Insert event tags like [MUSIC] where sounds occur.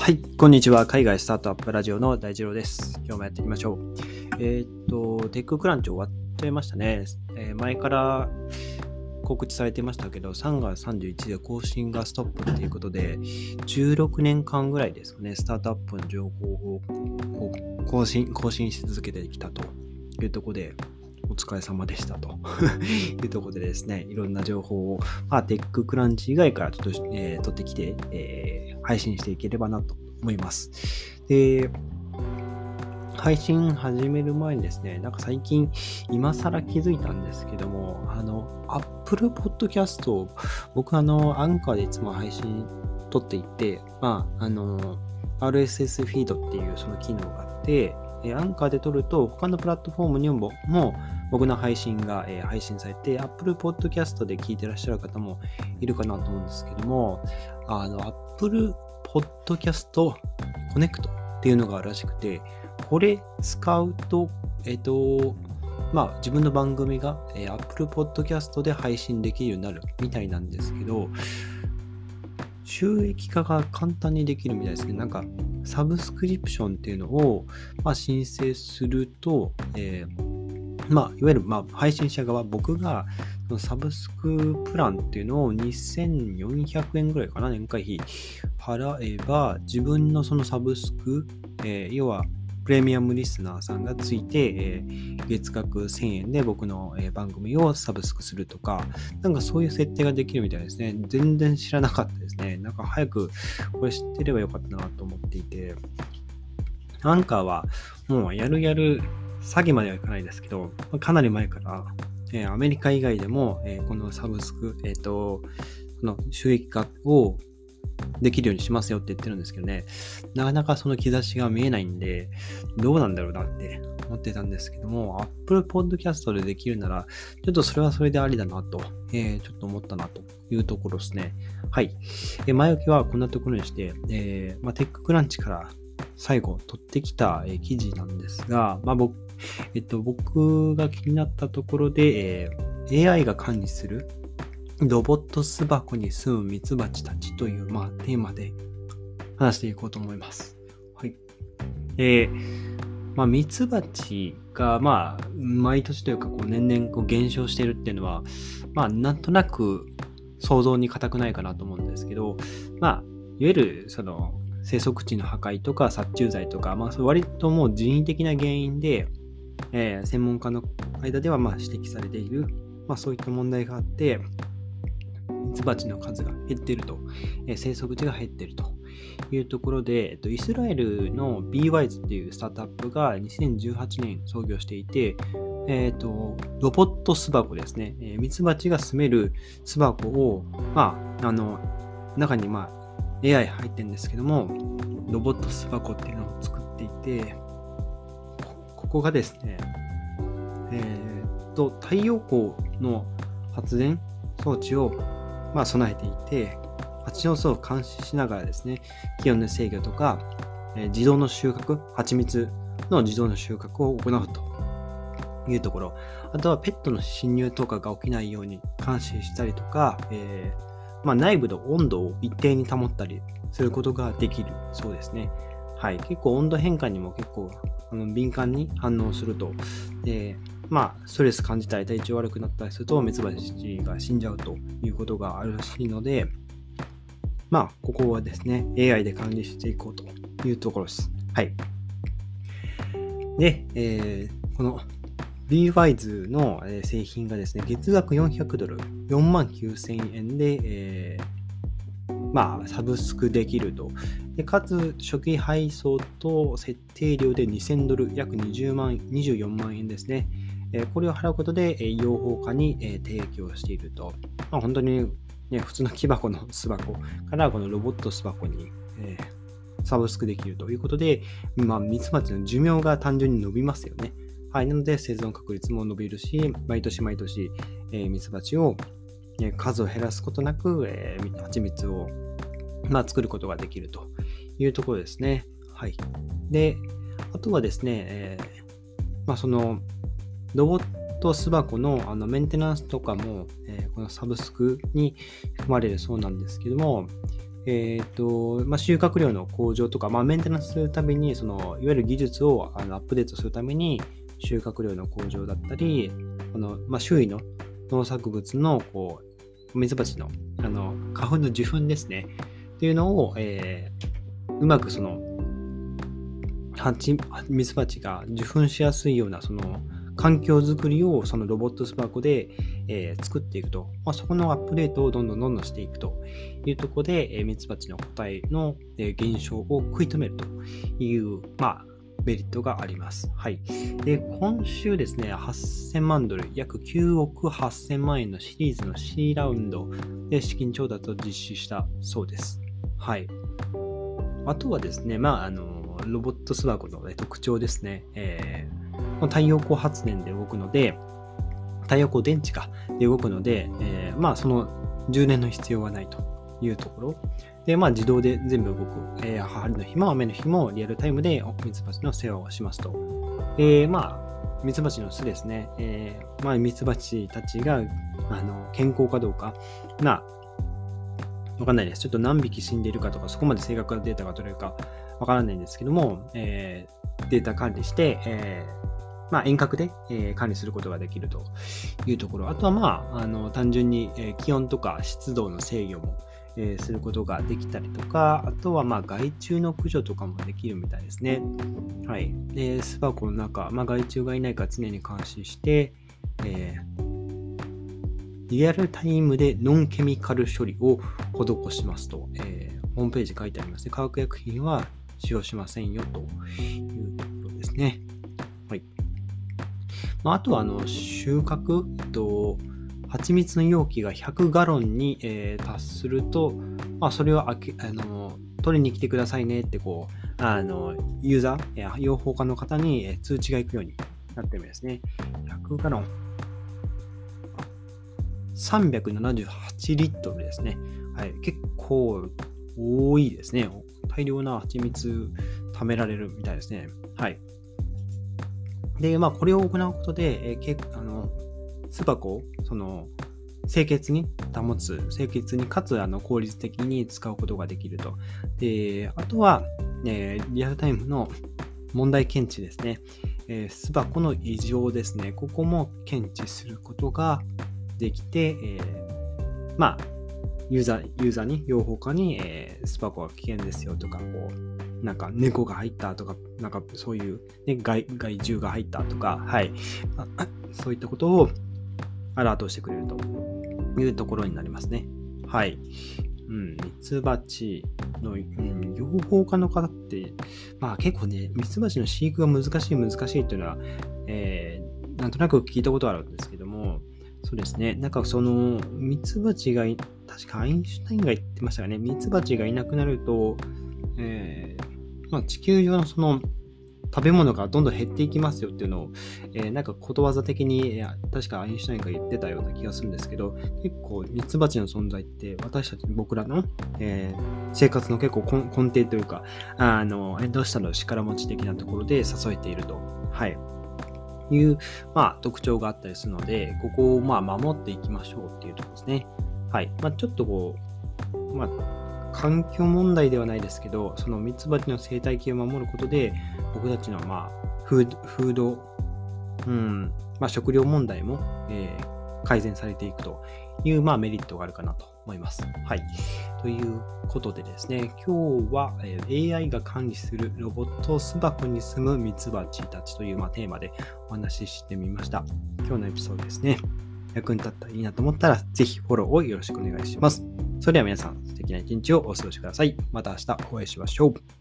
はい、こんにちは。海外スタートアップラジオの大二郎です。今日もやっていきましょう。えーっと、テッククランチ終わっちゃいましたね。えー前から告知されてましたけど、3月31で更新がストップということで、16年間ぐらいですかね、スタートアップの情報を更新、更新し続けてきたというところで、お疲れ様でしたと [LAUGHS] いうところでですね、いろんな情報を、まあ、テッククランチ以外からちょっと、えー取ってきて、えー配信していければなと思います。で、配信始める前にですね、なんか最近、今更気づいたんですけども、あの、Apple Podcast を、僕あの、アンカーでいつも配信撮っていて、まあ、あの、RSS フィードっていうその機能があって、えーアンカーで撮ると、他のプラットフォームにもも僕の配信が、えー配信されて、Apple Podcast で聞いてらっしゃる方もいるかなと思うんですけども、あの、Apple Podcast Connect っていうのがあるらしくて、これ使うと、えっ、と、まあ自分の番組が、えー Apple Podcast で配信できるようになるみたいなんですけど、収益化が簡単にできるみたいですね。なんか、サブスクリプションっていうのを、まあ、申請すると、えーまあ、いわゆる、まあ、配信者側、僕が、そのサブスクプランっていうのを2400円ぐらいかな、年会費払えば、自分のそのサブスク、えー要は、プレミアムリスナーさんがついて、えー月額1000円で僕の、えー番組をサブスクするとか、なんかそういう設定ができるみたいですね。全然知らなかったですね。なんか早くこれ知ってればよかったなと思っていて、アンカーはもうやるやる詐欺まではいかないですけど、かなり前から、えーアメリカ以外でも、えーこのサブスク、えっ、と、の収益化をできるようにしますよって言ってるんですけどね、なかなかその兆しが見えないんで、どうなんだろうなって思ってたんですけども、Apple Podcast でできるなら、ちょっとそれはそれでありだなと、えーちょっと思ったなというところですね。はい。えー前置きはこんなところにして、えーまあ、テッククランチから最後取ってきた、えー記事なんですが、まあ僕えっと、僕が気になったところで、えー AI が管理するロボット巣箱に住むミツバチたちという、まあ、テーマで話していこうと思います。はい。えーまあ、ミツバチが、まあ、毎年というか、こう、年々こう減少してるっていうのは、まあ、なんとなく想像に難くないかなと思うんですけど、まあ、いわゆる、その、生息地の破壊とか殺虫剤とか、まあ、割ともう人為的な原因で、えー専門家の間ではまあ指摘されている、まあ、そういった問題があって、ツバチの数が減ってると、えー生息地が減っているというところで、えっと、イスラエルの BWISE っていうスタートアップが2018年創業していて、えっと、ロボット巣箱ですね。えーミツバチが住める巣箱を、まあ、あの、中にまあ AI 入ってるんですけども、ロボット巣箱っていうのを作っていて、ここがですね、えーっと、太陽光の発電装置を、まあ、備えていて、蜂の巣を監視しながらですね、気温の制御とか、えー自動の収穫、蜂蜜の自動の収穫を行うというところ、あとはペットの侵入とかが起きないように監視したりとか、えーまあ、内部の温度を一定に保ったりすることができるそうですね。はい、結構温度変化にも結構あの敏感に反応すると、でまあ、ストレス感じたり体調悪くなったりすると、ミツバチが死んじゃうということがあるらしいので、まあ、ここはですね、AI で管理していこうというところです。はい。で、えーこの BWISE の製品がですね、月額400ドル、4万9000円で、えーまあ、サブスクできると。でかつ、初期配送と設定料で2000ドル、約20万、24万円ですね。これを払うことで、養蜂家に、提供していると。まあ、本当に、ね、普通の木箱の [LAUGHS] 巣箱からこのロボット巣箱に、えサブスクできるということで、まあ、ミツバチの寿命が単純に伸びますよね。はい。なので、生存確率も伸びるし、毎年毎年、えーミツバチを、えー数を減らすことなく、えー蜂蜜を、まあ、作ることができるというところですね。はい。で、あとはですね、えーまあ、その、ロボット巣箱のあのメンテナンスとかも、えーこのサブスクに含まれるそうなんですけども、えーとまあ、収穫量の向上とか、まあ、メンテナンスするためにそのいわゆる技術をあのアップデートするために収穫量の向上だったりこの、まあ、周囲の農作物のこうミツバチのあの花粉の受粉ですね。っていうのを、えー、うまくそのミツバチが受粉しやすいようなその環境づくりをそのロボットスパコで、えー、作っていくと、まあ、そこのアップデートをどんどんどんどんしていくというところで、えー、ミツバチの個体の、えー、減少を食い止めるという、まあ、メリットがあります。はい。で、今週ですね、8000万ドル、約9億8000万円のシリーズの C ラウンドで資金調達を実施したそうです。はい。あとはですね、まあ、あの、ロボットスワゴの、ね、特徴ですね。えー、太陽光発電で動くので、太陽光電池かで動くので、えー、まあ、その充電の必要はないというところ。で、まあ、自動で全部動く。えー、春の日も雨の日もリアルタイムでミツバチの世話をしますと。で、まあ、ミツバチの巣ですね。えー、まあ、ミツバチたちが、あの、健康かどうか、まあ、わかんないです。ちょっと何匹死んでいるかとか、そこまで正確なデータが取れるかわからないんですけども、えー、データ管理して、えー、まあ、遠隔で、え、管理することができるというところ。あとは、まあ、あの単純に、え気温とか湿度の制御も、えすることができたりとか、あとは、まあ、害虫の駆除とかもできるみたいですね。はい。で、巣箱の中、まあ、害虫がいないか常に監視して、えーリアルタイムでノンケミカル処理を施しますと、えー、ホームページ書いてありますね。化学薬品は使用しませんよというところですね。まあ、あとは、あの、収穫、えっと、蜂蜜の容器が100ガロンに、えー、達すると、まあ、それをあけあの取りに来てくださいねって、こう、あの、ユーザー、養蜂家の方に通知が行くようになってるんですね。100ガロン。378リットルですね。はい、結構多いですね。大量な蜂蜜貯められるみたいですね。はい。で、まあ、これを行うことで、えー、あの巣箱をその清潔に保つ、清潔にかつあの効率的に使うことができると。で、あとは、えー、リアルタイムの問題検知ですね。えー、巣箱の異常ですね。ここも検知することができて、えー、まあ、ユーザー、ユーザーに、養蜂家に、えー、スパコは危険ですよとか、こう、なんか猫が入ったとか、なんかそういう、ね、害害虫が入ったとか、はい、[CLEARS THROAT] そういったことをアラートしてくれるというところになりますね。はい。うん、ミツバチの、うん、養蜂家の方って、まあ結構ね、ミツバチの飼育が難しい難しいっていうのは、えー、なんとなく聞いたことあるんですけども、そうですね。なんかその、ミツバチが、確かアインシュタインが言ってましたがね、ミツバチがいなくなると、えー、まあ、地球上のその、食べ物がどんどん減っていきますよっていうのを、えー、なんかことわざ的に、確かアインシュタインが言ってたような気がするんですけど、結構ミツバチの存在って私たち僕らの、えー、生活の結構根底というか、あの、どうしたの力持ち的なところで支えていると。はい。いう、まあ、特徴があったりするので、ここをまあ守っていきましょうっていうところですね。はい。まあ、ちょっとこう、まあ、環境問題ではないですけど、そのミツバチの生態系を守ることで、僕たちのまあ、フード、うん、まあ、食料問題も、えー、改善されていくという、まあ、メリットがあるかなと思います。はい。ということでですね、今日は、え AI が管理するロボット巣箱に住むミツバチたちという、まあ、テーマでお話ししてみました。今日のエピソードですね、役に立ったらいいなと思ったら、ぜひフォローをよろしくお願いします。それでは皆さん、素敵な一日をお過ごしください。また明日お会いしましょう。